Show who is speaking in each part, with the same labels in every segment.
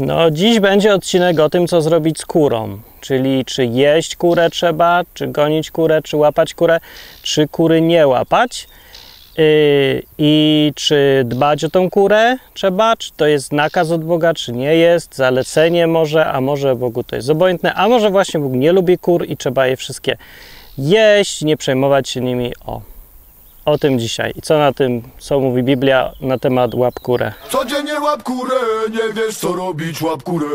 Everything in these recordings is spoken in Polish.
Speaker 1: No, dziś będzie odcinek o tym, co zrobić z kurą. Czyli czy jeść kurę trzeba, czy gonić kurę, czy łapać kurę, czy kury nie łapać. Yy, I czy dbać o tą kurę trzeba, czy to jest nakaz od Boga, czy nie jest, zalecenie może, a może Bogu to jest obojętne, a może właśnie Bóg nie lubi kur i trzeba je wszystkie jeść, nie przejmować się nimi. O, o tym dzisiaj. I co na tym, co mówi Biblia na temat łap kurę.
Speaker 2: Codziennie łap kurę, nie wiesz co robić, łap kurę.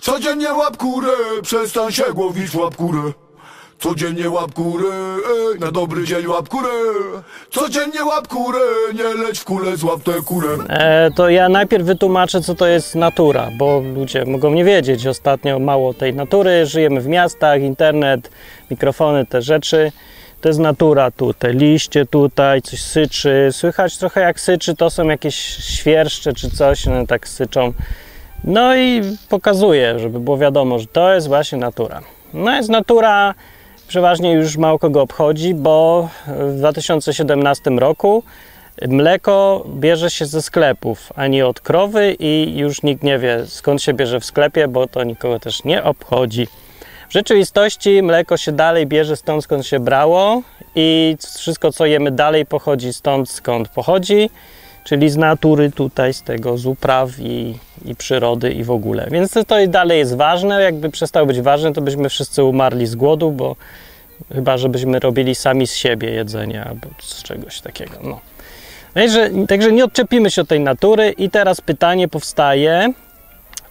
Speaker 2: Codziennie łap kurę, przestań się głowić, łap kurę. Codziennie łap kurę, ej, na dobry dzień łap kurę. Codziennie łap kurę, nie leć w kulę, złap tę kurę.
Speaker 1: E, to ja najpierw wytłumaczę, co to jest natura, bo ludzie mogą nie wiedzieć. Ostatnio mało tej natury, żyjemy w miastach, internet, mikrofony, te rzeczy. To jest natura tu, te liście tutaj, coś syczy. Słychać trochę jak syczy, to są jakieś świerszcze czy coś, one tak syczą. No i pokazuje, żeby było wiadomo, że to jest właśnie natura. No jest natura, przeważnie już mało kogo obchodzi, bo w 2017 roku mleko bierze się ze sklepów, a nie od krowy i już nikt nie wie skąd się bierze w sklepie, bo to nikogo też nie obchodzi. W rzeczywistości mleko się dalej bierze stąd, skąd się brało i wszystko, co jemy dalej pochodzi stąd, skąd pochodzi, czyli z natury tutaj, z tego, z upraw i, i przyrody i w ogóle. Więc to, to dalej jest ważne. Jakby przestało być ważne, to byśmy wszyscy umarli z głodu, bo chyba, żebyśmy robili sami z siebie jedzenie albo z czegoś takiego. No. Także, także nie odczepimy się od tej natury i teraz pytanie powstaje,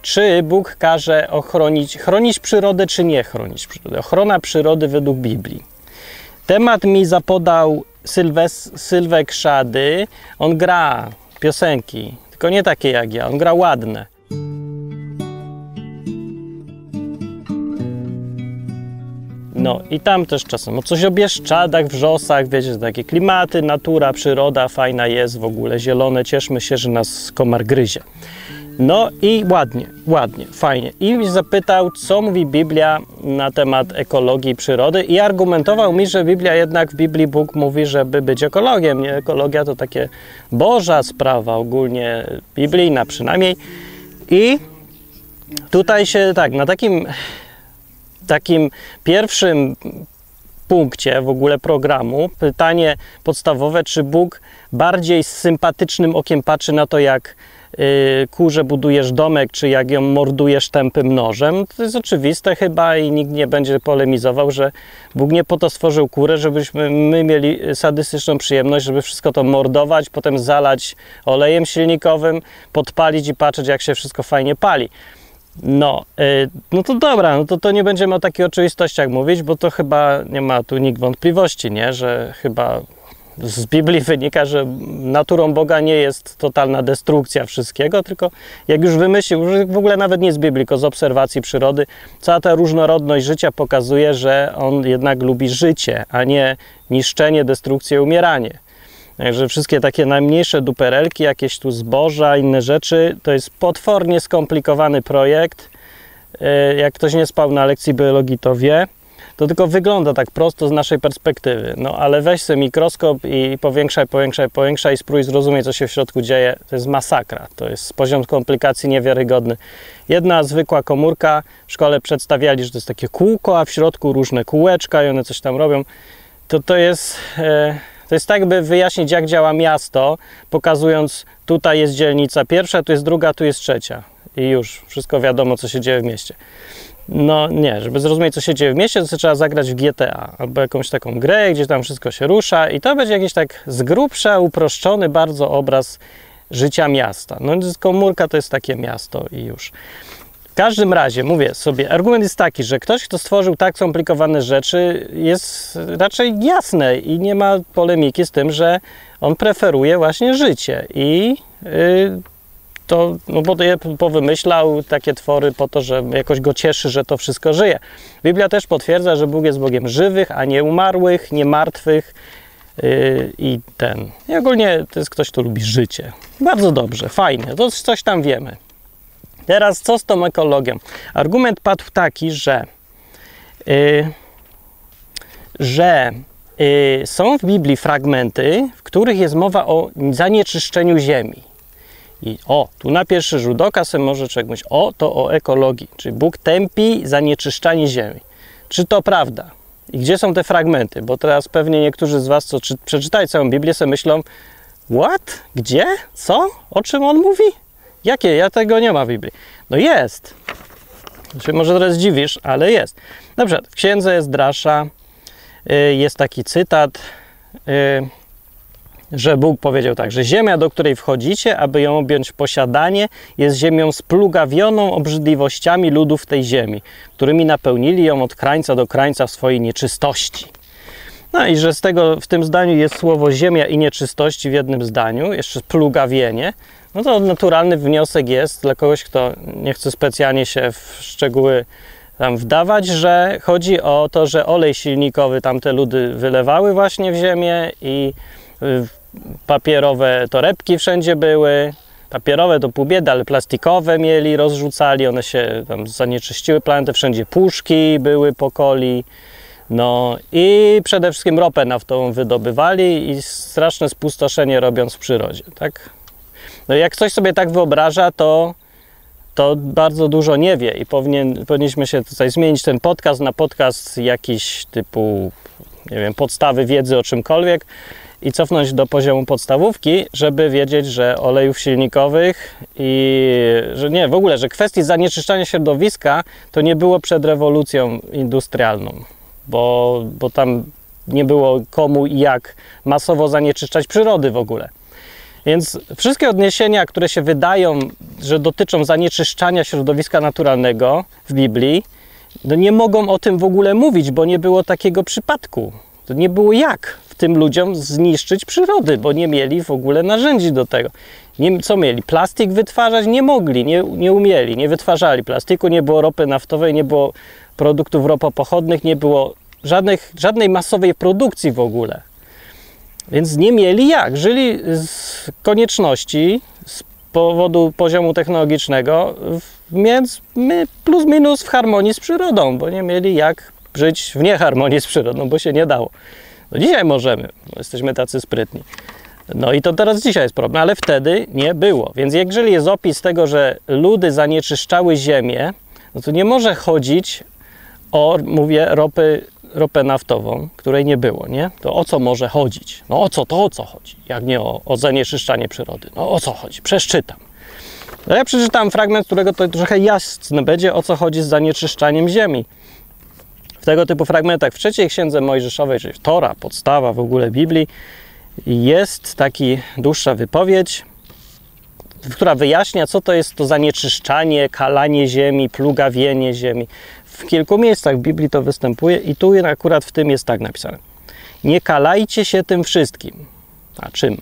Speaker 1: czy Bóg każe ochronić, chronić przyrodę, czy nie chronić przyrodę. Ochrona przyrody według Biblii. Temat mi zapodał Sylwes, Sylwek Szady. On gra piosenki, tylko nie takie jak ja, on gra ładne. No i tam też czasem o coś o Bieszczadach, wrzosach, wiecie, takie klimaty, natura, przyroda fajna jest w ogóle, zielone, cieszmy się, że nas komar gryzie. No i ładnie, ładnie, fajnie. I zapytał, co mówi Biblia na temat ekologii przyrody i argumentował mi, że Biblia jednak w Biblii Bóg mówi, żeby być ekologiem. Nie? Ekologia to takie boża sprawa, ogólnie biblijna przynajmniej. I tutaj się tak, na takim, takim pierwszym punkcie w ogóle programu pytanie podstawowe, czy Bóg bardziej z sympatycznym okiem patrzy na to, jak kurze budujesz domek, czy jak ją mordujesz tępym nożem, to jest oczywiste chyba i nikt nie będzie polemizował, że Bóg nie po to stworzył kurę, żebyśmy my mieli sadystyczną przyjemność, żeby wszystko to mordować, potem zalać olejem silnikowym, podpalić i patrzeć, jak się wszystko fajnie pali. No, y, no to dobra, no to, to nie będziemy o takich oczywistościach mówić, bo to chyba nie ma tu nikt wątpliwości, nie? że chyba z Biblii wynika, że naturą Boga nie jest totalna destrukcja wszystkiego, tylko jak już wymyślił, w ogóle nawet nie z Biblii, tylko z obserwacji przyrody, cała ta różnorodność życia pokazuje, że on jednak lubi życie, a nie niszczenie, destrukcję, umieranie. Także wszystkie takie najmniejsze duperelki, jakieś tu zboża, inne rzeczy, to jest potwornie skomplikowany projekt. E, jak ktoś nie spał na lekcji biologii, to wie. To tylko wygląda tak prosto z naszej perspektywy. No ale weź sobie mikroskop i powiększaj, powiększaj, powiększaj i spróbuj zrozumieć, co się w środku dzieje. To jest masakra. To jest poziom komplikacji niewiarygodny. Jedna zwykła komórka, w szkole przedstawiali, że to jest takie kółko, a w środku różne kółeczka i one coś tam robią. To to jest... E, to jest tak, by wyjaśnić, jak działa miasto, pokazując, tutaj jest dzielnica pierwsza, tu jest druga, tu jest trzecia. I już wszystko wiadomo, co się dzieje w mieście. No nie, żeby zrozumieć, co się dzieje w mieście, to trzeba zagrać w GTA albo jakąś taką grę, gdzie tam wszystko się rusza i to będzie jakiś tak z grubsza uproszczony bardzo obraz życia miasta. No komórka to jest takie miasto i już. W każdym razie, mówię sobie, argument jest taki, że ktoś, kto stworzył tak skomplikowane rzeczy, jest raczej jasne i nie ma polemiki z tym, że on preferuje właśnie życie i yy, to, no bo je powymyślał takie twory po to, że jakoś go cieszy, że to wszystko żyje. Biblia też potwierdza, że Bóg jest Bogiem żywych, a nie umarłych, nie martwych yy, i ten. I ogólnie to jest ktoś, kto lubi życie. Bardzo dobrze, fajnie, to coś tam wiemy. Teraz co z tą ekologią? Argument padł taki, że, yy, że yy, są w Biblii fragmenty, w których jest mowa o zanieczyszczeniu ziemi. I o, tu na pierwszy rzut oka sobie może człowiek myśleć, o, to o ekologii, czyli Bóg tępi zanieczyszczanie ziemi. Czy to prawda? I gdzie są te fragmenty? Bo teraz pewnie niektórzy z Was, co czy, przeczytali całą Biblię, sobie myślą, what? Gdzie? Co? O czym on mówi? Jakie? Ja tego nie ma w Biblii. No jest. Znaczy, może teraz dziwisz, ale jest. Na przykład w księdze jest drasza, y, jest taki cytat, y, że Bóg powiedział tak, że ziemia, do której wchodzicie, aby ją objąć posiadanie, jest ziemią splugawioną obrzydliwościami ludów tej ziemi, którymi napełnili ją od krańca do krańca w swojej nieczystości. No i że z tego w tym zdaniu jest słowo ziemia i nieczystości w jednym zdaniu, jeszcze splugawienie, no to naturalny wniosek jest dla kogoś, kto nie chce specjalnie się w szczegóły tam wdawać, że chodzi o to, że olej silnikowy tamte ludy wylewały właśnie w ziemię i y, papierowe torebki wszędzie były. Papierowe to pół biedy, ale plastikowe mieli, rozrzucali, one się tam zanieczyściły planetę, wszędzie puszki były po coli. No i przede wszystkim ropę naftową wydobywali i straszne spustoszenie robiąc w przyrodzie, tak? No jak ktoś sobie tak wyobraża, to, to bardzo dużo nie wie i powinien, powinniśmy się tutaj zmienić ten podcast na podcast jakiś typu, nie wiem, podstawy wiedzy o czymkolwiek i cofnąć do poziomu podstawówki, żeby wiedzieć, że olejów silnikowych i że nie, w ogóle, że kwestii zanieczyszczania środowiska to nie było przed rewolucją industrialną, bo, bo tam nie było komu i jak masowo zanieczyszczać przyrody w ogóle. Więc wszystkie odniesienia, które się wydają, że dotyczą zanieczyszczania środowiska naturalnego w Biblii, no nie mogą o tym w ogóle mówić, bo nie było takiego przypadku. To nie było jak tym ludziom zniszczyć przyrody, bo nie mieli w ogóle narzędzi do tego. Nie, co mieli? Plastik wytwarzać? Nie mogli, nie, nie umieli, nie wytwarzali plastiku, nie było ropy naftowej, nie było produktów ropopochodnych, nie było żadnych, żadnej masowej produkcji w ogóle. Więc nie mieli jak. Żyli z konieczności, z powodu poziomu technologicznego, więc plus minus w harmonii z przyrodą, bo nie mieli jak żyć w nieharmonii z przyrodą, bo się nie dało. No dzisiaj możemy, jesteśmy tacy sprytni. No i to teraz dzisiaj jest problem, ale wtedy nie było. Więc jeżeli jest opis tego, że ludy zanieczyszczały ziemię, no to nie może chodzić o, mówię, ropy ropę naftową, której nie było, nie? To o co może chodzić? No o co, to o co chodzi? Jak nie o, o zanieczyszczanie przyrody. No o co chodzi? Przeczytam. No ja przeczytam fragment, którego to trochę jasne będzie, o co chodzi z zanieczyszczaniem ziemi. W tego typu fragmentach w trzeciej księdze Mojżeszowej, czyli Tora, podstawa w ogóle Biblii, jest taki dłuższa wypowiedź, która wyjaśnia, co to jest to zanieczyszczanie, kalanie ziemi, plugawienie ziemi. W kilku miejscach w Biblii to występuje i tu akurat w tym jest tak napisane. Nie kalajcie się tym wszystkim. A czym?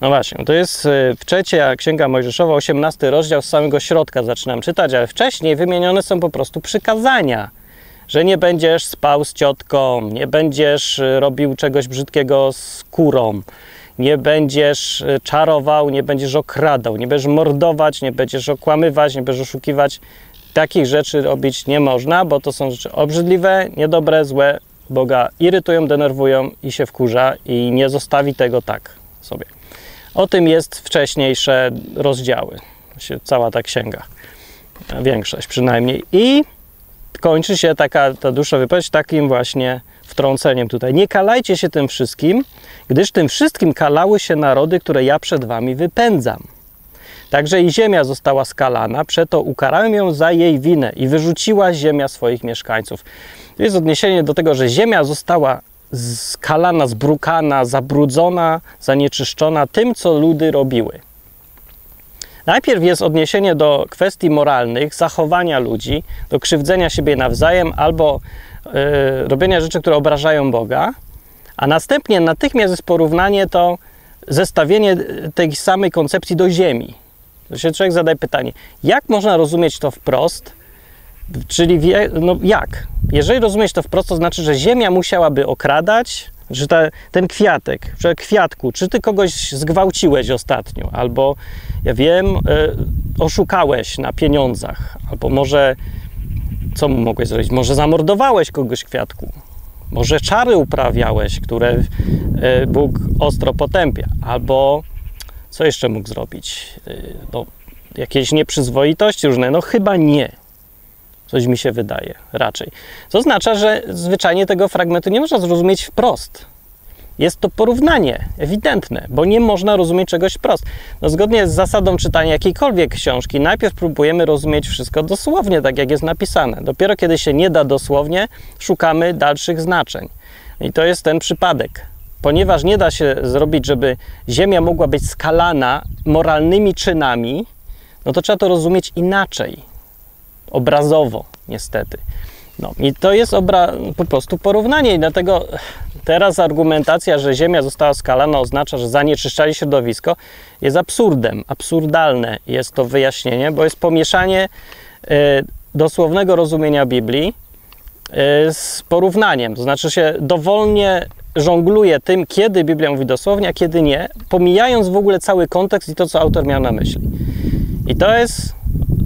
Speaker 1: No właśnie, to jest e, w trzeciej Księga Mojżeszowa, 18 rozdział, z samego środka zaczynam czytać, ale wcześniej wymienione są po prostu przykazania, że nie będziesz spał z ciotką, nie będziesz e, robił czegoś brzydkiego z kurą, nie będziesz e, czarował, nie będziesz okradał, nie będziesz mordować, nie będziesz okłamywać, nie będziesz oszukiwać. Takich rzeczy robić nie można, bo to są rzeczy obrzydliwe, niedobre, złe. Boga irytują, denerwują i się wkurza i nie zostawi tego tak sobie. O tym jest wcześniejsze rozdziały, cała ta księga, większość przynajmniej. I kończy się taka ta dłuższa wypowiedź takim właśnie wtrąceniem tutaj. Nie kalajcie się tym wszystkim, gdyż tym wszystkim kalały się narody, które ja przed wami wypędzam. Także i ziemia została skalana, przeto ukarałem ją za jej winę i wyrzuciła ziemia swoich mieszkańców. To jest odniesienie do tego, że ziemia została skalana, zbrukana, zabrudzona, zanieczyszczona tym, co ludy robiły. Najpierw jest odniesienie do kwestii moralnych, zachowania ludzi, do krzywdzenia siebie nawzajem albo yy, robienia rzeczy, które obrażają Boga, a następnie natychmiast jest porównanie to, zestawienie tej samej koncepcji do Ziemi. To się człowiek zadaje pytanie, jak można rozumieć to wprost? Czyli wie, no jak? Jeżeli rozumieć to wprost, to znaczy, że Ziemia musiałaby okradać, że ta, ten kwiatek, że kwiatku, czy ty kogoś zgwałciłeś ostatnio, albo ja wiem, y, oszukałeś na pieniądzach, albo może co mogłeś zrobić? Może zamordowałeś kogoś kwiatku, może czary uprawiałeś, które y, Bóg ostro potępia, albo Co jeszcze mógł zrobić? No, jakieś nieprzyzwoitości różne? No chyba nie. Coś mi się wydaje, raczej. Co oznacza, że zwyczajnie tego fragmentu nie można zrozumieć wprost. Jest to porównanie ewidentne, bo nie można rozumieć czegoś wprost. No, zgodnie z zasadą czytania jakiejkolwiek książki, najpierw próbujemy rozumieć wszystko dosłownie, tak jak jest napisane. Dopiero kiedy się nie da dosłownie, szukamy dalszych znaczeń. I to jest ten przypadek. Ponieważ nie da się zrobić, żeby Ziemia mogła być skalana moralnymi czynami, no to trzeba to rozumieć inaczej, obrazowo, niestety. No i to jest obra- po prostu porównanie. I dlatego teraz argumentacja, że Ziemia została skalana oznacza, że zanieczyszczali środowisko jest absurdem, absurdalne jest to wyjaśnienie, bo jest pomieszanie y, dosłownego rozumienia Biblii y, z porównaniem, to znaczy się dowolnie żongluje tym, kiedy Biblia mówi dosłownie, a kiedy nie, pomijając w ogóle cały kontekst i to, co autor miał na myśli. I to jest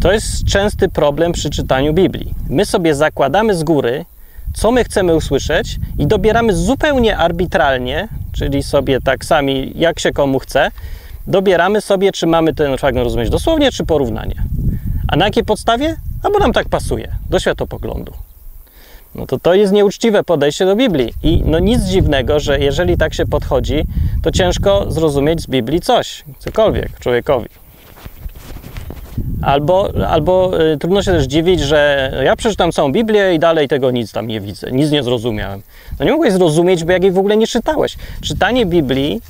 Speaker 1: to jest częsty problem przy czytaniu Biblii. My sobie zakładamy z góry, co my chcemy usłyszeć i dobieramy zupełnie arbitralnie, czyli sobie tak sami, jak się komu chce, dobieramy sobie, czy mamy ten fragment rozumieć dosłownie, czy porównanie. A na jakiej podstawie? A bo nam tak pasuje, do światopoglądu. No to to jest nieuczciwe podejście do Biblii. I no nic dziwnego, że jeżeli tak się podchodzi, to ciężko zrozumieć z Biblii coś, cokolwiek człowiekowi. Albo, albo y, trudno się też dziwić, że ja przeczytam całą Biblię i dalej tego nic tam nie widzę, nic nie zrozumiałem. No nie mogłeś zrozumieć, bo jak jej w ogóle nie czytałeś. Czytanie Biblii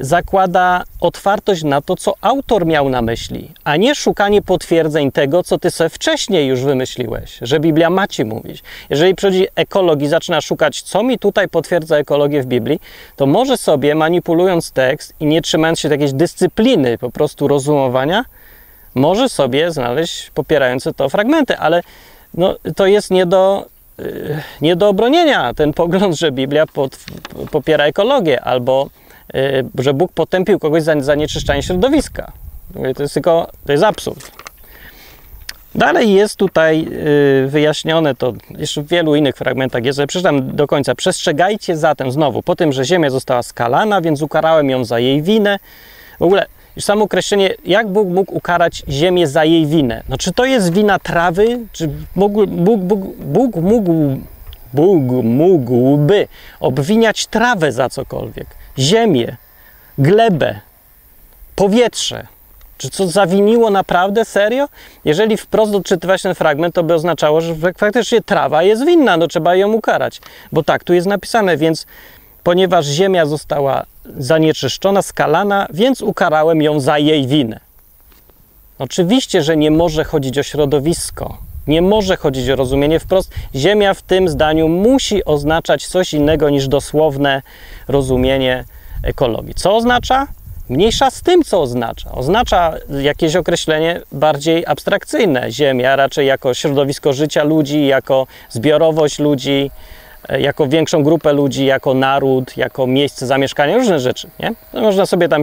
Speaker 1: zakłada otwartość na to, co autor miał na myśli, a nie szukanie potwierdzeń tego, co ty sobie wcześniej już wymyśliłeś, że Biblia ma ci mówić. Jeżeli przychodzi ekologii, zaczyna szukać, co mi tutaj potwierdza ekologię w Biblii, to może sobie, manipulując tekst i nie trzymając się jakiejś dyscypliny po prostu rozumowania, może sobie znaleźć popierające to fragmenty, ale no, to jest nie do, y, nie do obronienia ten pogląd, że Biblia pod, popiera ekologię albo że Bóg potępił kogoś za zanieczyszczanie środowiska. To jest tylko, to jest absurd. Dalej jest tutaj y, wyjaśnione to jeszcze w wielu innych fragmentach jest, przeczytam do końca. Przestrzegajcie zatem znowu po tym, że ziemia została skalana, więc ukarałem ją za jej winę. W ogóle już samo określenie, jak Bóg mógł ukarać ziemię za jej winę. No czy to jest wina trawy? Czy mógł, Bóg, Bóg, Bóg mógł, Bóg mógłby obwiniać trawę za cokolwiek? Ziemię, glebę, powietrze. Czy co zawiniło naprawdę? Serio? Jeżeli wprost odczytywać ten fragment, to by oznaczało, że faktycznie trawa jest winna, no trzeba ją ukarać. Bo tak tu jest napisane, więc ponieważ ziemia została zanieczyszczona, skalana, więc ukarałem ją za jej winę. Oczywiście, że nie może chodzić o środowisko, nie może chodzić o rozumienie wprost. Ziemia w tym zdaniu musi oznaczać coś innego niż dosłowne rozumienie ekologii. Co oznacza? Mniejsza z tym, co oznacza. Oznacza jakieś określenie bardziej abstrakcyjne. Ziemia raczej jako środowisko życia ludzi, jako zbiorowość ludzi, E, jako większą grupę ludzi, jako naród, jako miejsce zamieszkania, różne rzeczy. Nie? No można sobie tam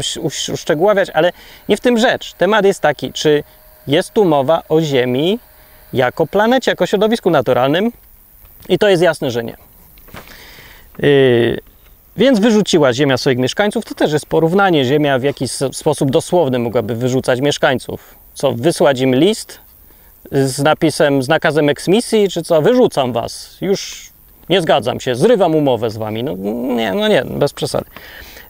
Speaker 1: uszczegóławiać, ale nie w tym rzecz. Temat jest taki, czy jest tu mowa o Ziemi jako planecie, jako środowisku naturalnym i to jest jasne, że nie. Yy, więc wyrzuciła Ziemia swoich mieszkańców. To też jest porównanie. Ziemia w jakiś sposób dosłowny mogłaby wyrzucać mieszkańców. Co, wysłać im list z napisem, z nakazem eksmisji, czy co? Wyrzucam was. Już nie zgadzam się, zrywam umowę z wami. No nie, no nie, bez przesady.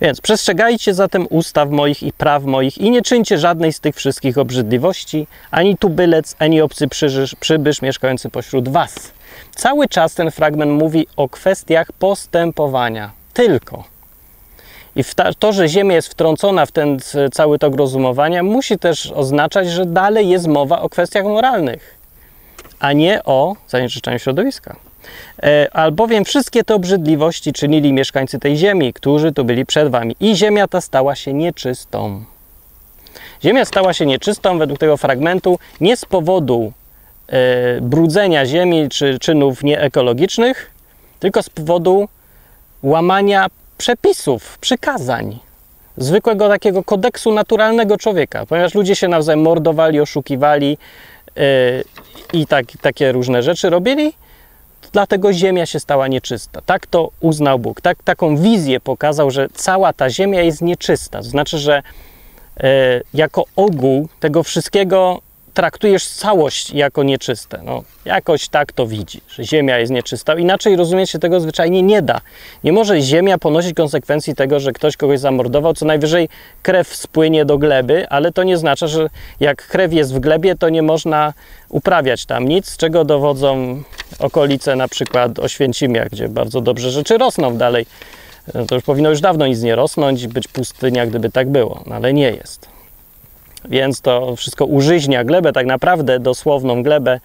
Speaker 1: Więc przestrzegajcie zatem ustaw moich i praw moich i nie czyńcie żadnej z tych wszystkich obrzydliwości, ani tubylec, ani obcy przybysz, przybysz mieszkający pośród was. Cały czas ten fragment mówi o kwestiach postępowania. Tylko. I to, że Ziemia jest wtrącona w ten cały tok rozumowania, musi też oznaczać, że dalej jest mowa o kwestiach moralnych, a nie o zanieczyszczaniu środowiska. E, albowiem wszystkie te obrzydliwości czynili mieszkańcy tej ziemi, którzy tu byli przed wami, i ziemia ta stała się nieczystą. Ziemia stała się nieczystą według tego fragmentu nie z powodu e, brudzenia ziemi czy czynów nieekologicznych, tylko z powodu łamania przepisów, przykazań, zwykłego takiego kodeksu naturalnego człowieka, ponieważ ludzie się nawzajem mordowali, oszukiwali yy, i tak, takie różne rzeczy robili, dlatego ziemia się stała nieczysta. Tak to uznał Bóg. Tak, taką wizję pokazał, że cała ta ziemia jest nieczysta. To znaczy, że e, jako ogół tego wszystkiego traktujesz całość jako nieczyste. No, jakoś tak to widzi, że Ziemia jest nieczysta. Inaczej rozumieć się tego zwyczajnie nie da. Nie może Ziemia ponosić konsekwencji tego, że ktoś kogoś zamordował. Co najwyżej krew spłynie do gleby, ale to nie oznacza, że jak krew jest w glebie, to nie można uprawiać tam nic, czego dowodzą okolice na przykład Oświęcimia, gdzie bardzo dobrze rzeczy rosną dalej. No to już powinno już dawno nic nie rosnąć, być pustynia, gdyby tak było, no ale nie jest. Więc to wszystko użyźnia glebę, tak naprawdę dosłowną glebę,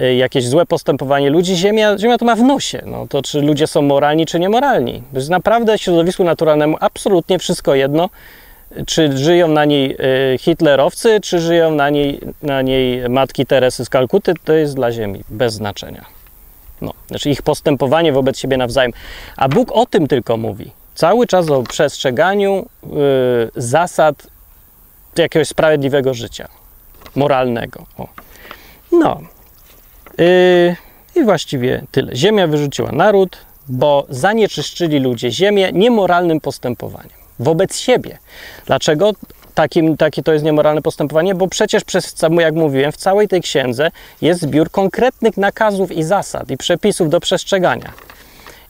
Speaker 1: y, jakieś złe postępowanie ludzi, ziemia, ziemia to ma w nosie. No, to czy ludzie są moralni, czy niemoralni. To jest naprawdę środowisku naturalnemu absolutnie wszystko jedno, czy żyją na niej y, hitlerowcy, czy żyją na niej, na niej matki Teresy z Kalkuty, to jest dla Ziemi bez znaczenia. No, znaczy ich postępowanie wobec siebie nawzajem. A Bóg o tym tylko mówi. Cały czas o przestrzeganiu y, zasad jakiegoś sprawiedliwego życia, moralnego. O. No. Yy, I właściwie tyle. Ziemia wyrzuciła naród, bo zanieczyszczyli ludzie ziemię niemoralnym postępowaniem wobec siebie. Dlaczego takim, takie to jest niemoralne postępowanie? Bo przecież przez, jak mówiłem, w całej tej księdze jest zbiór konkretnych nakazów i zasad i przepisów do przestrzegania.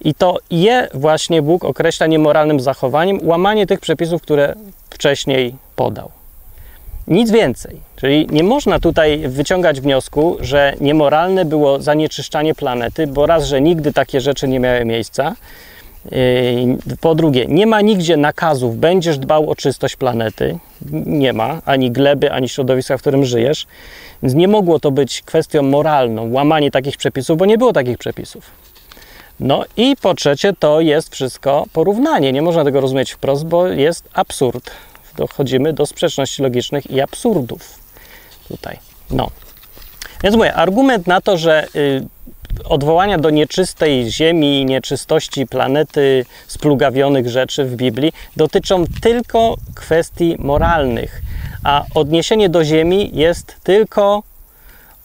Speaker 1: I to je właśnie Bóg określa niemoralnym zachowaniem, łamanie tych przepisów, które wcześniej podał. Nic więcej. Czyli nie można tutaj wyciągać wniosku, że niemoralne było zanieczyszczanie planety, bo raz, że nigdy takie rzeczy nie miały miejsca. Yy, po drugie, nie ma nigdzie nakazów, będziesz dbał o czystość planety. Nie ma ani gleby, ani środowiska, w którym żyjesz. Więc nie mogło to być kwestią moralną, łamanie takich przepisów, bo nie było takich przepisów. No i po trzecie, to jest wszystko porównanie. Nie można tego rozumieć wprost, bo jest absurd dochodzimy do sprzeczności logicznych i absurdów tutaj. No. Więc mówię, argument na to, że y, odwołania do nieczystej ziemi, nieczystości planety, splugawionych rzeczy w Biblii dotyczą tylko kwestii moralnych, a odniesienie do ziemi jest tylko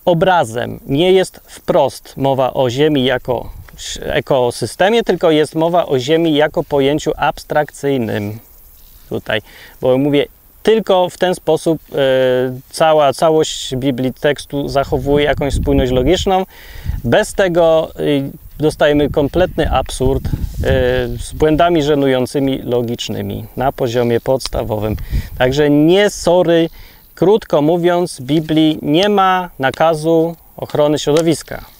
Speaker 1: obrazem. Nie jest wprost mowa o ziemi jako ekosystemie, tylko jest mowa o ziemi jako pojęciu abstrakcyjnym bo mówię, tylko w ten sposób e, cała całość Biblii tekstu zachowuje jakąś spójność logiczną. Bez tego e, dostajemy kompletny absurd e, z błędami żenującymi logicznymi na poziomie podstawowym. Także nie sorry, krótko mówiąc, Biblii nie ma nakazu ochrony środowiska.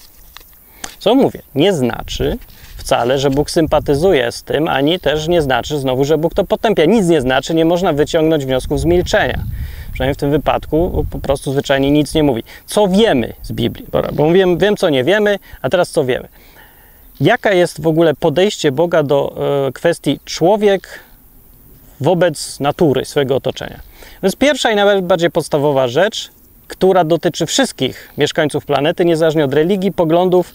Speaker 1: Co mówię? Nie znaczy, wcale, że Bóg sympatyzuje z tym, ani też nie znaczy znowu, że Bóg to potępia. Nic nie znaczy, nie można wyciągnąć wniosków z milczenia. Przynajmniej w tym wypadku po prostu zwyczajnie nic nie mówi. Co wiemy z Biblii? Bo wiem, wiem co nie wiemy, a teraz co wiemy. Jaka jest w ogóle podejście Boga do e, kwestii człowiek wobec natury, swojego otoczenia? Więc pierwsza i najbardziej podstawowa rzecz, która dotyczy wszystkich mieszkańców planety, niezależnie od religii, poglądów,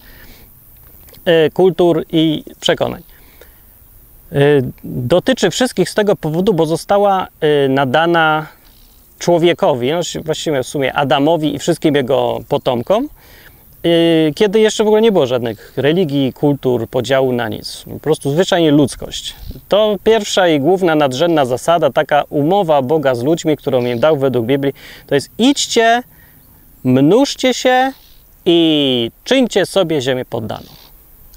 Speaker 1: kultur i przekonań. E, dotyczy wszystkich z tego powodu, bo została e, nadana człowiekowi, no właściwie w sumie Adamowi i wszystkim jego potomkom, kiedy jeszcze w ogóle nie było żadnych religii, kultur, podziału na nic. Po prostu zwyczajnie ludzkość. To pierwsza i główna nadrzędna zasada, taka umowa Boga z ludźmi, którą im dał według Biblii, to jest idźcie, mnóżcie się i czyńcie sobie ziemię poddaną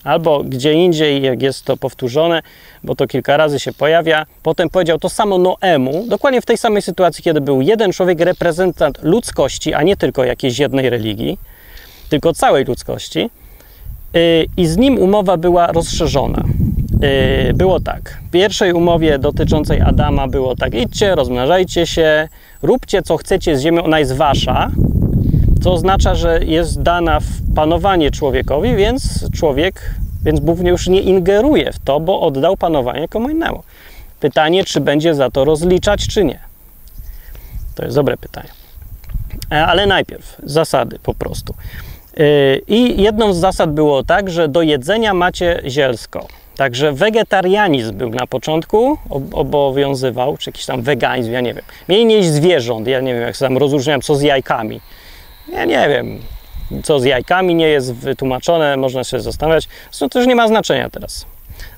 Speaker 1: albo gdzie indziej, jak jest to powtórzone, bo to kilka razy się pojawia. Potem powiedział to samo Noemu, dokładnie w tej samej sytuacji, kiedy był jeden człowiek, reprezentant ludzkości, a nie tylko jakiejś jednej religii, tylko całej ludzkości. Y, I z nim umowa była rozszerzona. Y, było tak. W pierwszej umowie dotyczącej Adama było tak: idźcie, rozmnażajcie się, róbcie co chcecie z ziemią, ona jest wasza, co oznacza, że jest dana w panowanie człowiekowi, więc człowiek, więc Bóg już nie ingeruje w to, bo oddał panowanie komu innemu. Pytanie, czy będzie za to rozliczać, czy nie. To jest dobre pytanie. E, ale najpierw zasady po prostu. E, I jedną z zasad było tak, że do jedzenia macie zielsko. Także wegetarianizm był na początku, obowiązywał, czy jakiś tam weganizm, ja nie wiem. Mieli nie zwierząt, ja nie wiem, jak sam rozróżniam, co z jajkami. Ja nie wiem, co z jajkami nie jest wytłumaczone, można się zastanawiać. Zresztą to już nie ma znaczenia teraz.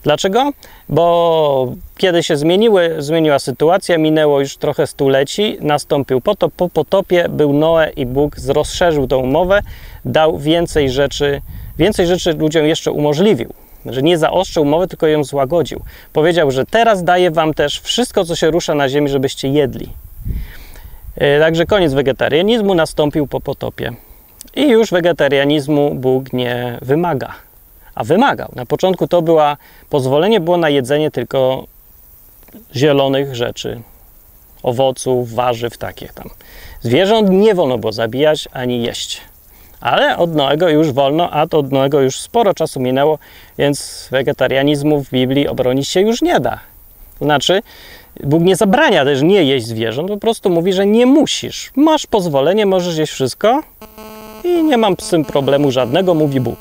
Speaker 1: Dlaczego? Bo kiedy się zmieniły, zmieniła sytuacja, minęło już trochę stuleci, nastąpił potop. Po potopie był Noe i Bóg rozszerzył tą umowę, dał więcej rzeczy, więcej rzeczy ludziom jeszcze umożliwił. Że nie zaostrzył umowy, tylko ją złagodził. Powiedział, że teraz daję wam też wszystko, co się rusza na ziemi, żebyście jedli. E, także koniec wegetarianizmu nastąpił po potopie. I już wegetarianizmu Bóg nie wymaga. A wymagał. Na początku to była, pozwolenie było na jedzenie tylko zielonych rzeczy, owoców, warzyw, takich tam. Zwierząt nie wolno było zabijać ani jeść. Ale od Noego już wolno, a od Noego już sporo czasu minęło, więc wegetarianizmu w Biblii obronić się już nie da. To znaczy, Bóg nie zabrania też nie jeść zwierząt, po prostu mówi, że nie musisz. Masz pozwolenie, możesz jeść wszystko i nie mam z tym problemu żadnego, mówi Bóg.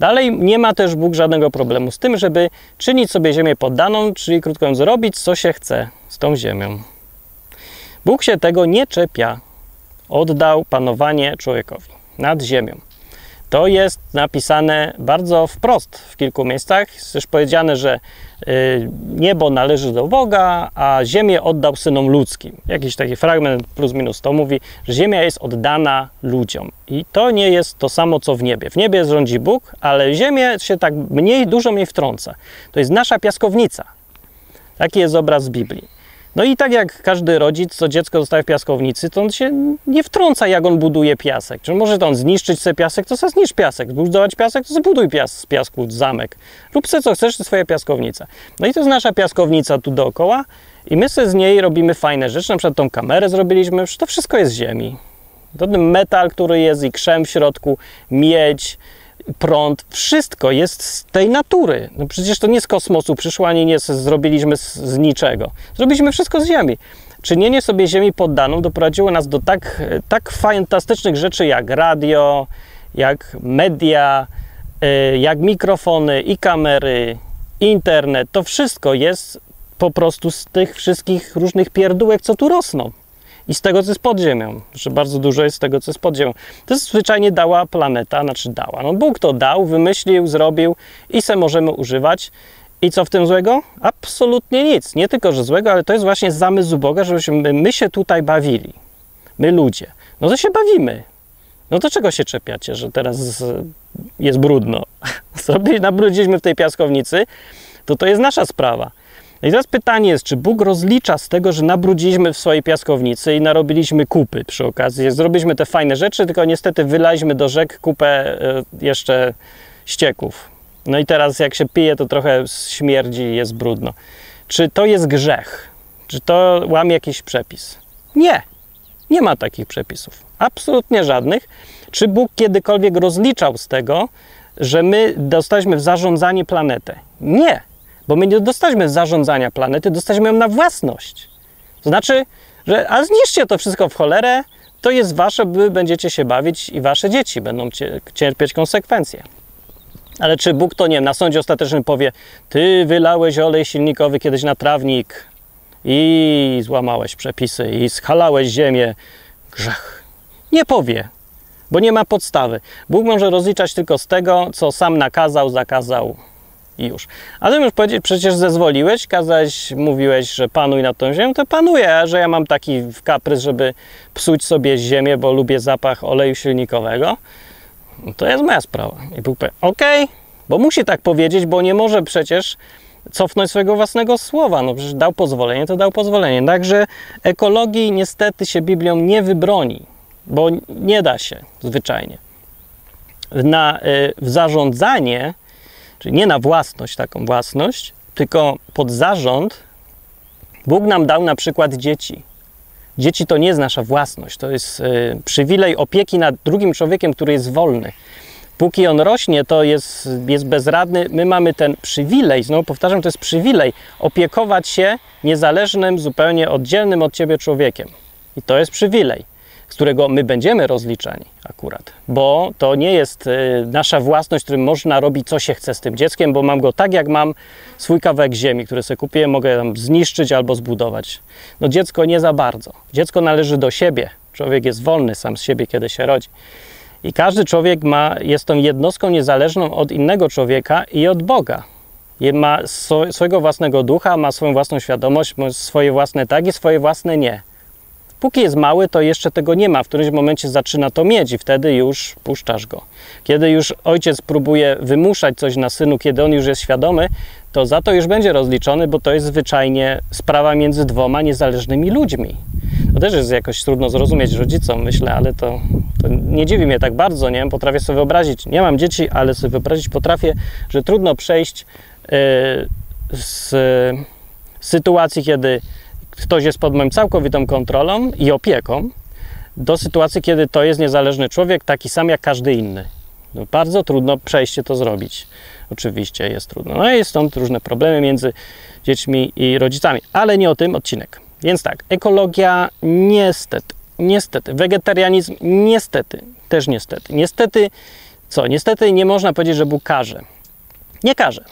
Speaker 1: Dalej nie ma też Bóg żadnego problemu z tym, żeby czynić sobie ziemię poddaną, czyli krótko mówiąc, robić co się chce z tą ziemią. Bóg się tego nie czepia. Oddał panowanie człowiekowi nad ziemią. To jest napisane bardzo wprost w kilku miejscach. Jest też powiedziane, że y, niebo należy do Boga, a ziemię oddał synom ludzkim. Jakiś taki fragment plus minus to mówi, że ziemia jest oddana ludziom. I to nie jest to samo, co w niebie. W niebie rządzi Bóg, ale ziemię się tak mniej, dużo mniej wtrąca. To jest nasza piaskownica. Taki jest obraz Biblii. No i tak jak każdy rodzic, co dziecko zostaje w piaskownicy, to on się nie wtrąca, jak on buduje piasek. Czy może to on zniszczyć sobie piasek, to sobie zniszcz piasek. Budować piasek, to zbuduj pias, z piasku zamek. Rób sobie co chcesz, to swoja piaskownica. No i to jest nasza piaskownica tu dookoła i my sobie z niej robimy fajne rzeczy. Na przykład tą kamerę zrobiliśmy, to wszystko jest z ziemi. To ten metal, który jest i krzem w środku, miedź, prąd, wszystko jest z tej natury. No przecież to nie z kosmosu przyszło, ani nie zrobiliśmy z, z niczego. Zrobiliśmy wszystko z Ziemi. Czynienie sobie Ziemi poddaną doprowadziło nas do tak, tak fantastycznych rzeczy jak radio, jak media, y, jak mikrofony i kamery, internet. To wszystko jest po prostu z tych wszystkich różnych pierdółek, co tu rosną i z tego, co jest pod ziemią, że bardzo dużo jest z tego, co jest pod ziemią. To zwyczajnie dała planeta, znaczy dała. No Bóg to dał, wymyślił, zrobił i se możemy używać. I co w tym złego? Absolutnie nic. Nie tylko, że złego, ale to jest właśnie zamysł Boga, żebyśmy my się tutaj bawili. My ludzie. No to się bawimy. No to czego się czepiacie, że teraz jest brudno? Sobie nabrudziliśmy w tej piaskownicy, to to jest nasza sprawa. No i teraz pytanie jest, czy Bóg rozlicza z tego, że nabrudziliśmy w swojej piaskownicy i narobiliśmy kupy przy okazji. Zrobiliśmy te fajne rzeczy, tylko niestety wylaliśmy do rzek kupę e, jeszcze ścieków. No i teraz jak się pije, to trochę śmierdzi i jest brudno. Czy to jest grzech? Czy to łamie jakiś przepis? Nie. Nie ma takich przepisów. Absolutnie żadnych. Czy Bóg kiedykolwiek rozliczał z tego, że my dostaliśmy w zarządzanie planetę? Nie. Bo my nie dostaliśmy zarządzania planety, dostaliśmy ją na własność. To znaczy, że a zniszczcie to wszystko w cholerę, to jest wasze, wy będziecie się bawić i wasze dzieci będą cierpieć konsekwencje. Ale czy Bóg to nie na sądzie ostatecznym powie, ty wylałeś olej silnikowy kiedyś na trawnik i złamałeś przepisy i schalałeś ziemię, grzech. Nie powie, bo nie ma podstawy. Bóg może rozliczać tylko z tego, co sam nakazał, zakazał, i już. Ale już powiedzieć, przecież zezwoliłeś, kazałeś, mówiłeś, że panuj nad tą ziemią, to panuję, a że ja mam taki kaprys, żeby psuć sobie ziemię, bo lubię zapach oleju silnikowego, no to jest moja sprawa. I Bóg powie, okej, okay, bo musi tak powiedzieć, bo nie może przecież cofnąć swojego własnego słowa. No przecież dał pozwolenie, to dał pozwolenie. Także ekologii niestety się Biblią nie wybroni, bo nie da się zwyczajnie. Na, y, w zarządzanie Czyli nie na własność, taką własność, tylko pod zarząd Bóg nam dał na przykład dzieci. Dzieci to nie jest nasza własność, to jest y, przywilej opieki nad drugim człowiekiem, który jest wolny. Póki on rośnie, to jest, jest bezradny. My mamy ten przywilej, znowu powtarzam, to jest przywilej opiekować się niezależnym, zupełnie oddzielnym od ciebie człowiekiem. I to jest przywilej z którego my będziemy rozliczani akurat, bo to nie jest y, nasza własność, którym można robić co się chce z tym dzieckiem, bo mam go tak jak mam swój kawałek ziemi, który sobie kupiłem, mogę tam zniszczyć albo zbudować. No dziecko nie za bardzo. Dziecko należy do siebie. Człowiek jest wolny sam z siebie, kiedy się rodzi. I każdy człowiek ma, jest tą jednostką niezależną od innego człowieka i od Boga. Ma swo- swojego własnego ducha, ma swoją własną świadomość, ma swoje własne tak i swoje własne nie. Póki jest mały, to jeszcze tego nie ma. W którymś momencie zaczyna to mieć i wtedy już puszczasz go. Kiedy już ojciec próbuje wymuszać coś na synu, kiedy on już jest świadomy, to za to już będzie rozliczony, bo to jest zwyczajnie sprawa między dwoma niezależnymi ludźmi. To też jest jakoś trudno zrozumieć rodzicom, myślę, ale to, to nie dziwi mnie tak bardzo, nie? Potrafię sobie wyobrazić, nie mam dzieci, ale sobie wyobrazić potrafię, że trudno przejść yy, z sytuacji, kiedy ktoś jest pod moją całkowitą kontrolą i opieką, do sytuacji, kiedy to jest niezależny człowiek, taki sam jak każdy inny. No, bardzo trudno przejście to zrobić. Oczywiście jest trudno. No i stąd różne problemy między dziećmi i rodzicami, ale nie o tym odcinek. Więc tak, ekologia niestety, niestety, wegetarianizm niestety, też niestety. Niestety, co? Niestety nie można powiedzieć, że Bóg karze. Nie karze.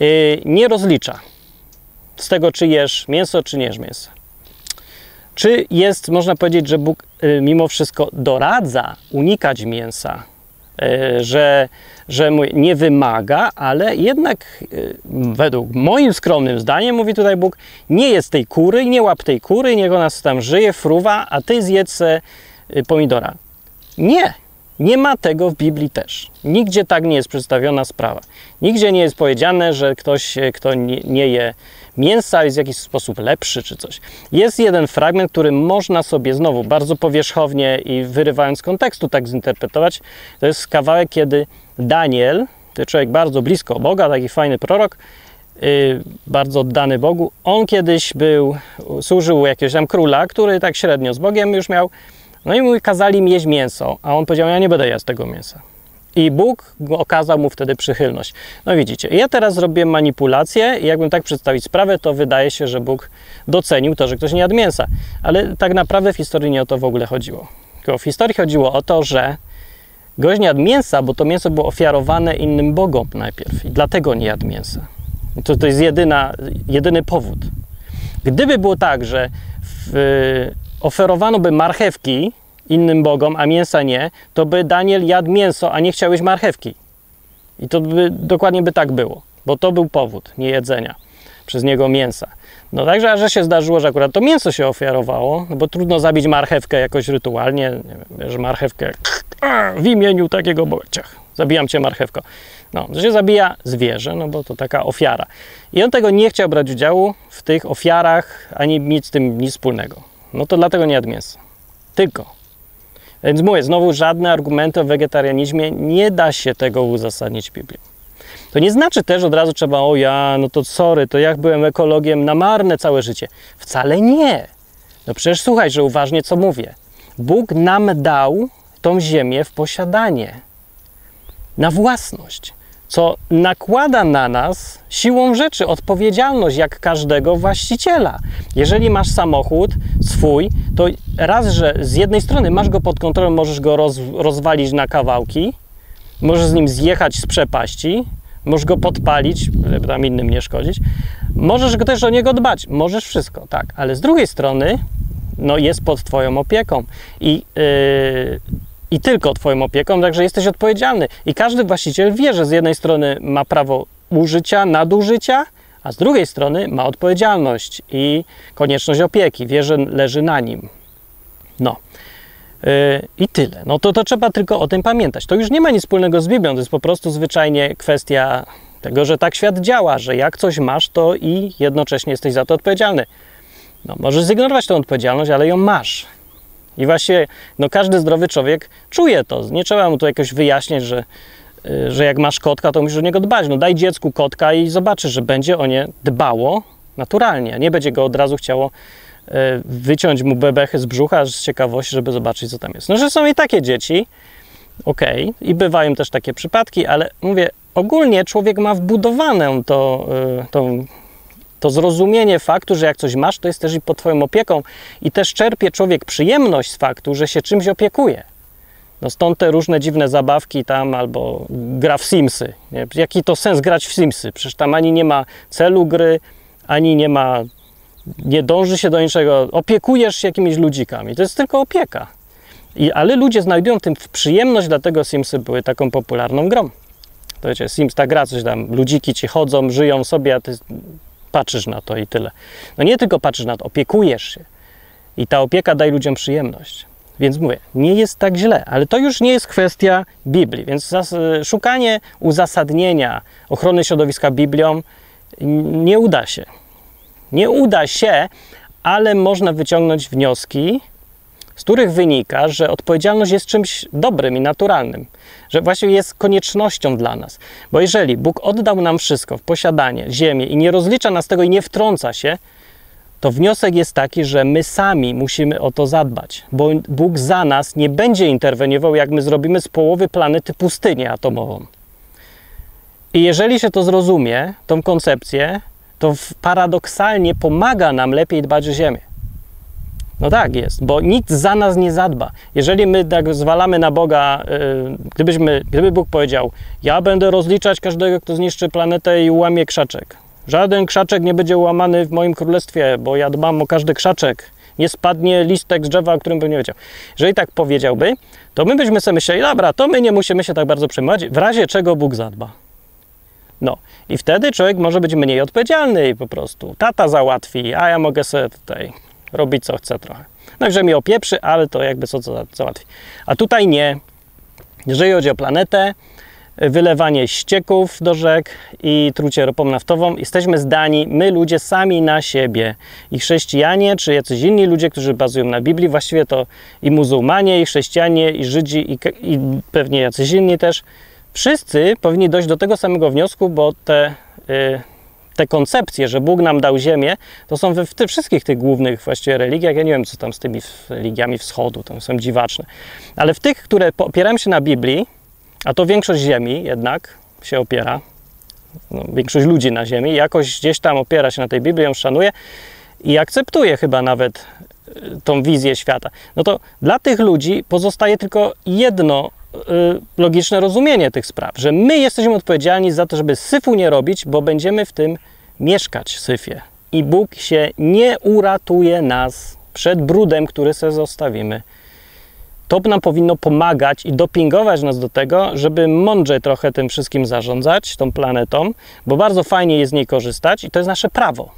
Speaker 1: Yy, nie rozlicza z tego, czy jesz mięso, czy nie jesz mięsa. Czy jest, można powiedzieć, że Bóg y, mimo wszystko doradza unikać mięsa, y, że, że nie wymaga, ale jednak y, według moim skromnym zdaniem, mówi tutaj Bóg, nie jest tej kury, nie łap tej kury, niech ona tam żyje, fruwa, a ty zjedz pomidora. Nie, nie ma tego w Biblii też. Nigdzie tak nie jest przedstawiona sprawa. Nigdzie nie jest powiedziane, że ktoś, e, kto nie, je mięsa, jest w jakiś sposób lepszy czy coś. Jest jeden fragment, który można sobie znowu bardzo powierzchownie i wyrywając z kontekstu tak zinterpretować. To jest kawałek, kiedy Daniel, to człowiek bardzo blisko Boga, taki fajny prorok, yy, bardzo oddany Bogu, on kiedyś był, służył jakiegoś tam króla, który tak średnio z Bogiem już miał no i mu kazali mi jeść mięso, a on powiedział, ja nie będę jadł tego mięsa. I Bóg okazał mu wtedy przychylność. No widzicie, ja teraz zrobiłem manipulację i jakbym tak przedstawić sprawę, to wydaje się, że Bóg docenił to, że ktoś nie jadł mięsa. Ale tak naprawdę w historii nie o to w ogóle chodziło. Tylko w historii chodziło o to, że gość nie jadł mięsa, bo to mięso było ofiarowane innym bogom najpierw i dlatego nie jadł mięsa. I To, to jest jedyna, jedyny powód. Gdyby było tak, że w, oferowano by marchewki innym bogom, a mięsa nie, to by Daniel jadł mięso, a nie chciałeś marchewki. I to by dokładnie by tak było, bo to był powód niejedzenia przez niego mięsa. No także, że się zdarzyło, że akurat to mięso się ofiarowało, no bo trudno zabić marchewkę jakoś rytualnie, że marchewkę w imieniu takiego boga, ciach, zabijam cię marchewko. No, to się zabija zwierzę, no bo to taka ofiara. I on tego nie chciał brać udziału w tych ofiarach, ani mieć z tym nic wspólnego. No to dlatego nie jadł. Tylko. Więc mówię, znowu żadne argumenty o wegetarianizmie, nie da się tego uzasadnić Biblią. To nie znaczy też od razu trzeba, o ja, no to sorry, to jak byłem ekologiem na marne całe życie. Wcale nie. No przecież słuchaj, że uważnie co mówię. Bóg nam dał tą ziemię w posiadanie, na własność, co nakłada na nas siłą rzeczy odpowiedzialność jak każdego właściciela. Jeżeli masz samochód swój, to raz, że z jednej strony masz go pod kontrolą, możesz go roz, rozwalić na kawałki, możesz z nim zjechać z przepaści, możesz go podpalić, żeby tam innym nie szkodzić, możesz go też o niego dbać, możesz wszystko, tak, ale z drugiej strony no, jest pod Twoją opieką i, yy, i tylko Twoją opieką, także jesteś odpowiedzialny. I każdy właściciel wie, że z jednej strony ma prawo użycia, nadużycia, a z drugiej strony ma odpowiedzialność i konieczność opieki, wie, że leży na nim. No. Yy, I tyle. No to, to trzeba tylko o tym pamiętać. To już nie ma nic wspólnego z Biblią, to jest po prostu zwyczajnie kwestia tego, że tak świat działa, że jak coś masz, to i jednocześnie jesteś za to odpowiedzialny. No, możesz zignorować tę odpowiedzialność, ale ją masz. I właśnie no, każdy zdrowy człowiek czuje to. Nie trzeba mu tu jakoś wyjaśniać, że, y, że jak masz kotka, to musisz o niego dbać. No, daj dziecku kotka i zobaczysz, że będzie o nie dbało naturalnie. Nie będzie go od razu chciało y, wyciąć mu bebechy z brzucha z ciekawości, żeby zobaczyć, co tam jest. No, że są i takie dzieci, okej, okay. i bywają też takie przypadki, ale mówię, ogólnie człowiek ma wbudowaną to, y, tą to zrozumienie faktu, że jak coś masz, to jest też i pod Twoją opieką i też czerpie człowiek przyjemność z faktu, że się czymś opiekuje. No stąd te różne dziwne zabawki tam albo gra w Simsy. Nie? Jaki to sens grać w Simsy? Przecież tam ani nie ma celu gry, ani nie ma, nie dąży się do niczego. Opiekujesz się jakimiś ludzikami. To jest tylko opieka. I, ale ludzie znajdują w tym przyjemność, dlatego Simsy były taką popularną grą. To wiecie, Sims ta gra, coś tam, ludziki ci chodzą, żyją sobie, a ty patrzysz na to i tyle. No nie tylko patrzysz na to, opiekujesz się. I ta opieka daje ludziom przyjemność. Więc mówię, nie jest tak źle, ale to już nie jest kwestia Biblii. Więc szukanie uzasadnienia ochrony środowiska Biblią nie uda się. Nie uda się, ale można wyciągnąć wnioski, z których wynika, że odpowiedzialność jest czymś dobrym i naturalnym, że właściwie jest koniecznością dla nas. Bo jeżeli Bóg oddał nam wszystko w posiadanie, ziemię i nie rozlicza nas tego i nie wtrąca się, to wniosek jest taki, że my sami musimy o to zadbać, bo Bóg za nas nie będzie interweniował, jak my zrobimy z połowy planety pustynię atomową. I jeżeli się to zrozumie, tą koncepcję, to paradoksalnie pomaga nam lepiej dbać o Ziemię. No tak jest, bo nic za nas nie zadba. Jeżeli my tak zwalamy na Boga, yy, gdybyśmy, gdyby Bóg powiedział, ja będę rozliczać każdego, kto zniszczy planetę i łamie krzaczek. Żaden krzaczek nie będzie łamany w moim królestwie, bo ja dbam o każdy krzaczek. Nie spadnie listek z drzewa, o którym bym nie wiedział. Jeżeli tak powiedziałby, to my byśmy sobie myśleli, dobra, to my nie musimy się tak bardzo przejmować, w razie czego Bóg zadba. No i wtedy człowiek może być mniej odpowiedzialny po prostu tata załatwi, a ja mogę sobie tutaj robić co chcę trochę. No mi opieprzy, ale to jakby co, co załatwi. A tutaj nie. Jeżeli chodzi o planetę, wylewanie ścieków do rzek i trucie ropą naftową, jesteśmy zdani, my ludzie, sami na siebie. I chrześcijanie, czy jacyś inni ludzie, którzy bazują na Biblii, właściwie to i muzułmanie, i chrześcijanie, i Żydzi, i, i pewnie jacyś inni też, wszyscy powinni dojść do tego samego wniosku, bo te, y, te koncepcje, że Bóg nam dał ziemię, to są w tych wszystkich tych głównych właściwie religiach. Ja nie wiem, co tam z tymi religiami wschodu, to są dziwaczne. Ale w tych, które opierają się na Biblii, a to większość ziemi jednak się opiera, no, większość ludzi na ziemi jakoś gdzieś tam opiera się na tej Biblii, ją szanuje i akceptuje chyba nawet y, tą wizję świata. No to dla tych ludzi pozostaje tylko jedno logiczne rozumienie tych spraw, że my jesteśmy odpowiedzialni za to, żeby syfu nie robić, bo będziemy w tym mieszkać, syfie. I Bóg się nie uratuje nas przed brudem, który sobie zostawimy. To nam powinno pomagać i dopingować nas do tego, żeby mądrze trochę tym wszystkim zarządzać, tą planetą, bo bardzo fajnie jest z niej korzystać i to jest nasze prawo.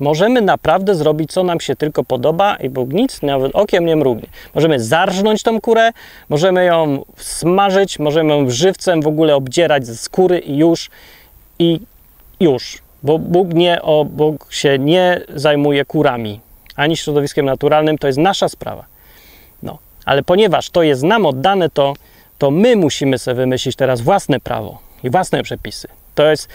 Speaker 1: Możemy naprawdę zrobić, co nam się tylko podoba i Bóg nic nawet okiem nie mrugnie. Możemy zarżnąć tą kurę, możemy ją smażyć, możemy ją żywcem w ogóle obdzierać ze skóry i już, i już. Bo Bóg, nie, o, Bóg się nie zajmuje kurami, ani środowiskiem naturalnym, to jest nasza sprawa. No, ale ponieważ to jest nam oddane, to, to my musimy sobie wymyślić teraz własne prawo i własne przepisy. To jest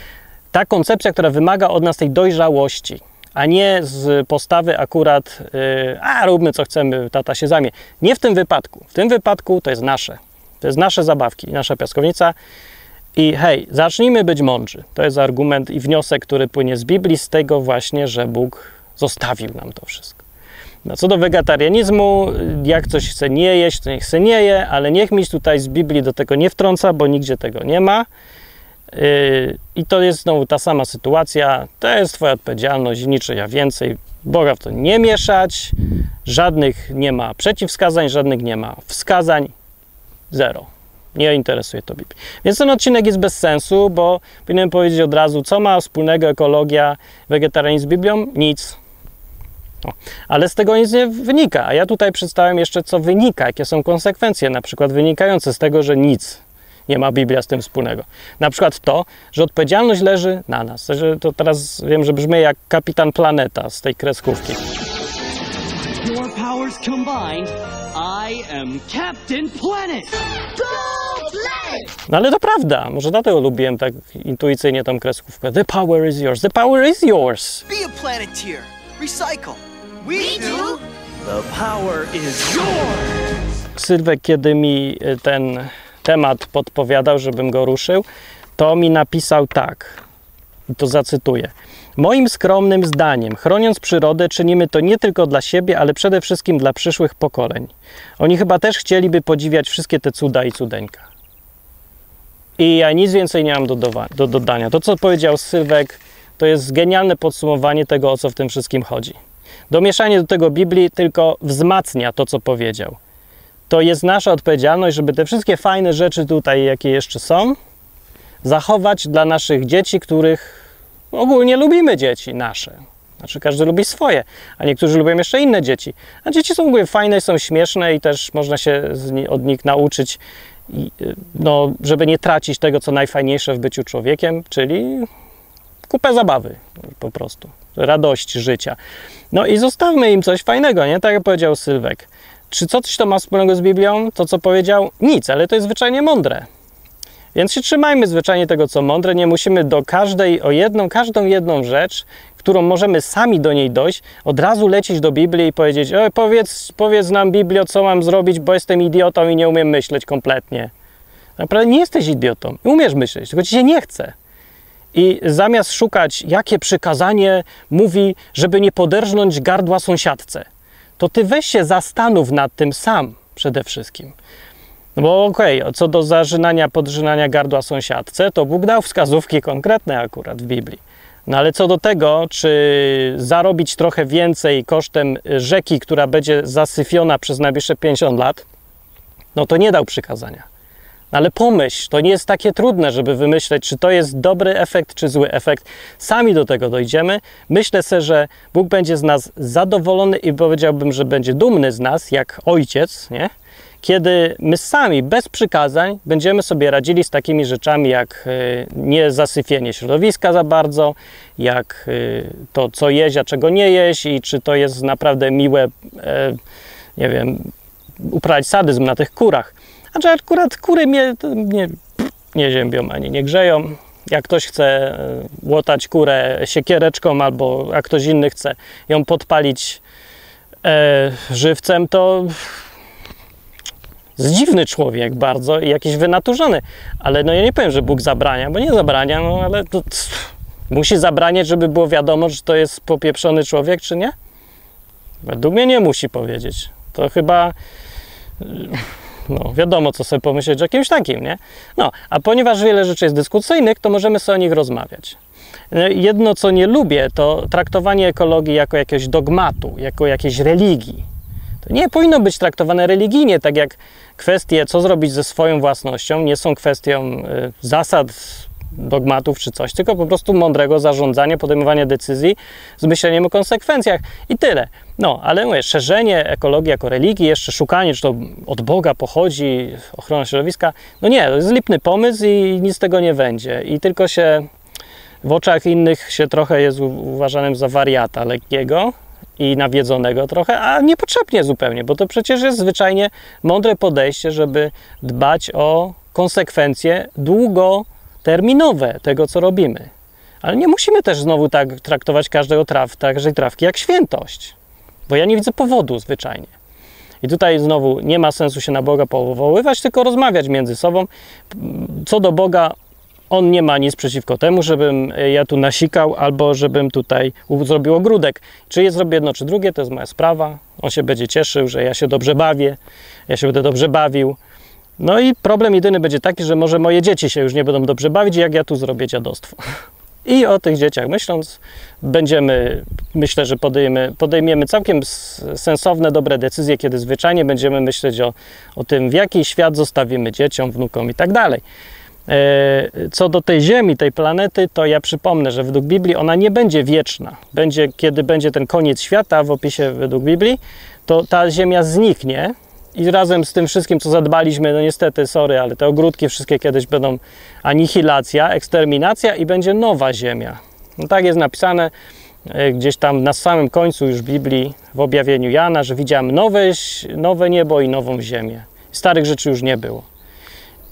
Speaker 1: ta koncepcja, która wymaga od nas tej dojrzałości a nie z postawy akurat, yy, a róbmy co chcemy, tata się zajmie. Nie w tym wypadku. W tym wypadku to jest nasze. To jest nasze zabawki, nasza piaskownica. I hej, zacznijmy być mądrzy. To jest argument i wniosek, który płynie z Biblii, z tego właśnie, że Bóg zostawił nam to wszystko. No, co do wegetarianizmu, jak coś chce nie jeść, to niech chce nie je, ale niech mi tutaj z Biblii do tego nie wtrąca, bo nigdzie tego nie ma. Yy, I to jest znowu ta sama sytuacja. To jest Twoja odpowiedzialność i niczyja więcej. Boga w to nie mieszać. Żadnych nie ma przeciwwskazań, żadnych nie ma wskazań. Zero. Nie interesuje to Biblii. Więc ten odcinek jest bez sensu, bo powinienem powiedzieć od razu, co ma wspólnego ekologia, wegetarianizm z Biblią? Nic. No. Ale z tego nic nie wynika. A ja tutaj przedstawiam jeszcze, co wynika, jakie są konsekwencje, na przykład wynikające z tego, że nic nie ma Biblia z tym wspólnego. Na przykład to, że odpowiedzialność leży na nas. Że to teraz wiem, że brzmi jak kapitan planeta z tej kreskówki. Your powers combined, I am Captain Planet. Go Planet! No ale to prawda. Może dlatego lubiłem tak intuicyjnie tą kreskówkę. The power is yours. The power is yours. Be a planeteer. Recycle. We, We do. The power is yours. Sylwek, kiedy mi y, ten temat podpowiadał, żebym go ruszył, to mi napisał tak, i to zacytuję. Moim skromnym zdaniem, chroniąc przyrodę, czynimy to nie tylko dla siebie, ale przede wszystkim dla przyszłych pokoleń. Oni chyba też chcieliby podziwiać wszystkie te cuda i cudeńka. I ja nic więcej nie mam do, do dodania. To, co powiedział Sylwek, to jest genialne podsumowanie tego, o co w tym wszystkim chodzi. Domieszanie do tego Biblii tylko wzmacnia to, co powiedział to jest nasza odpowiedzialność, żeby te wszystkie fajne rzeczy tutaj, jakie jeszcze są, zachować dla naszych dzieci, których ogólnie lubimy dzieci nasze. Znaczy każdy lubi swoje, a niektórzy lubią jeszcze inne dzieci. A dzieci są ogólnie fajne, są śmieszne i też można się od nich nauczyć, no, żeby nie tracić tego, co najfajniejsze w byciu człowiekiem, czyli kupę zabawy po prostu, radość życia. No i zostawmy im coś fajnego, nie? Tak jak powiedział Sylwek. Czy coś to ma wspólnego z Biblią? To, co powiedział? Nic, ale to jest zwyczajnie mądre. Więc się trzymajmy zwyczajnie tego, co mądre. Nie musimy do każdej, o jedną, każdą jedną rzecz, którą możemy sami do niej dojść, od razu lecieć do Biblii i powiedzieć: o, powiedz, powiedz nam, Biblio, co mam zrobić, bo jestem idiotą i nie umiem myśleć kompletnie. Naprawdę nie jesteś idiotą. Umiesz myśleć, tylko ci się nie chce. I zamiast szukać, jakie przykazanie mówi, żeby nie poderżnąć gardła sąsiadce, to ty weź się zastanów nad tym sam przede wszystkim. No bo okej, okay, co do zażynania, podrzynania gardła sąsiadce, to Bóg dał wskazówki konkretne akurat w Biblii. No ale co do tego, czy zarobić trochę więcej kosztem rzeki, która będzie zasyfiona przez najbliższe 50 lat, no to nie dał przykazania. Ale pomyśl, to nie jest takie trudne, żeby wymyśleć, czy to jest dobry efekt, czy zły efekt. Sami do tego dojdziemy. Myślę sobie, że Bóg będzie z nas zadowolony i powiedziałbym, że będzie dumny z nas, jak ojciec, nie? kiedy my sami, bez przykazań, będziemy sobie radzili z takimi rzeczami jak nie zasyfienie środowiska za bardzo, jak e, to, co jeść, a czego nie jeść i czy to jest naprawdę miłe, e, nie wiem, uprawiać sadyzm na tych kurach. Znaczy akurat kury mnie nie, nie ziębią ani nie grzeją. Jak ktoś chce łotać kurę siekiereczką albo jak ktoś inny chce ją podpalić e, żywcem, to jest dziwny człowiek bardzo i jakiś wynaturzony. Ale no ja nie powiem, że Bóg zabrania, bo nie zabrania, no ale to musi zabraniać, żeby było wiadomo, że to jest popieprzony człowiek, czy nie? Według mnie nie musi powiedzieć. To chyba no, wiadomo, co sobie pomyśleć o kimś takim, nie? No, a ponieważ wiele rzeczy jest dyskusyjnych, to możemy sobie o nich rozmawiać. Jedno, co nie lubię, to traktowanie ekologii jako jakiegoś dogmatu, jako jakiejś religii. To nie powinno być traktowane religijnie, tak jak kwestie, co zrobić ze swoją własnością, nie są kwestią y, zasad, dogmatów czy coś, tylko po prostu mądrego zarządzania, podejmowania decyzji z myśleniem o konsekwencjach i tyle. No, ale mówię, szerzenie ekologii jako religii, jeszcze szukanie, czy to od Boga pochodzi, ochrona środowiska, no nie, to jest lipny pomysł i nic z tego nie będzie. I tylko się w oczach innych się trochę jest uważanym za wariata lekkiego, i nawiedzonego trochę, a niepotrzebnie zupełnie, bo to przecież jest zwyczajnie mądre podejście, żeby dbać o konsekwencje długoterminowe tego, co robimy. Ale nie musimy też znowu tak traktować każdego traw, każdej trawki jak świętość, bo ja nie widzę powodu zwyczajnie. I tutaj znowu nie ma sensu się na Boga powoływać, tylko rozmawiać między sobą. Co do Boga, on nie ma nic przeciwko temu, żebym e, ja tu nasikał albo żebym tutaj zrobił ogródek. Czy je zrobię jedno, czy drugie, to jest moja sprawa. On się będzie cieszył, że ja się dobrze bawię, ja się będę dobrze bawił. No i problem jedyny będzie taki, że może moje dzieci się już nie będą dobrze bawić, jak ja tu zrobię dziadostwo. I o tych dzieciach myśląc, będziemy, myślę, że podejmiemy, podejmiemy całkiem sensowne, dobre decyzje, kiedy zwyczajnie będziemy myśleć o, o tym, w jaki świat zostawimy dzieciom, wnukom i tak dalej. E, co do tej Ziemi, tej planety, to ja przypomnę, że według Biblii ona nie będzie wieczna. Będzie, kiedy będzie ten koniec świata w opisie według Biblii, to ta Ziemia zniknie i razem z tym wszystkim, co zadbaliśmy, no niestety, sorry, ale te ogródki wszystkie kiedyś będą anihilacja, eksterminacja i będzie nowa Ziemia. No tak jest napisane e, gdzieś tam na samym końcu już Biblii, w objawieniu Jana, że widziałem nowe, nowe niebo i nową ziemię. Starych rzeczy już nie było.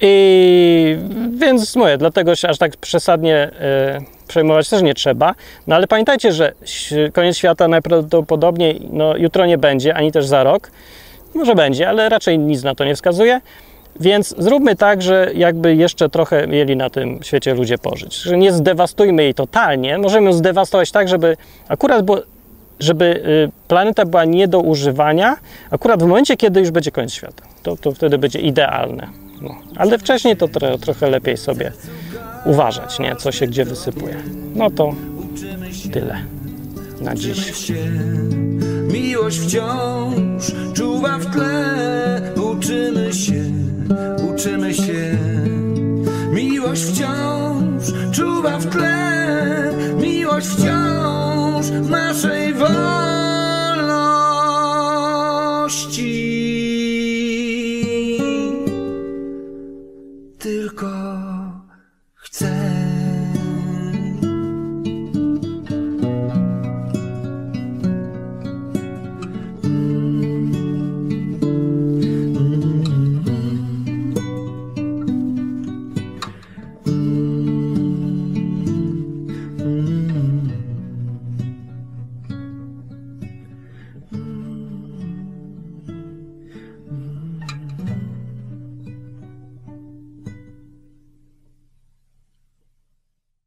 Speaker 1: I więc mówię, dlatego się aż tak przesadnie e, przejmować też nie trzeba. No ale pamiętajcie, że koniec świata najprawdopodobniej no, jutro nie będzie, ani też za rok. Może będzie, ale raczej nic na to nie wskazuje. Więc zróbmy tak, że jakby jeszcze trochę mieli na tym świecie ludzie pożyć. Że nie zdewastujmy jej totalnie. Możemy ją zdewastować tak, żeby akurat było, żeby y, planeta była nie do używania, akurat w momencie, kiedy już będzie koniec świata. To, to wtedy będzie idealne. No. Ale wcześniej to tro, trochę lepiej sobie uważać, nie? co się gdzie wysypuje. No to tyle na dziś. Miłość wciąż czuwa w tle, uczymy się, uczymy się. Miłość wciąż
Speaker 3: czuwa w tle, miłość wciąż naszej wolności. Tylko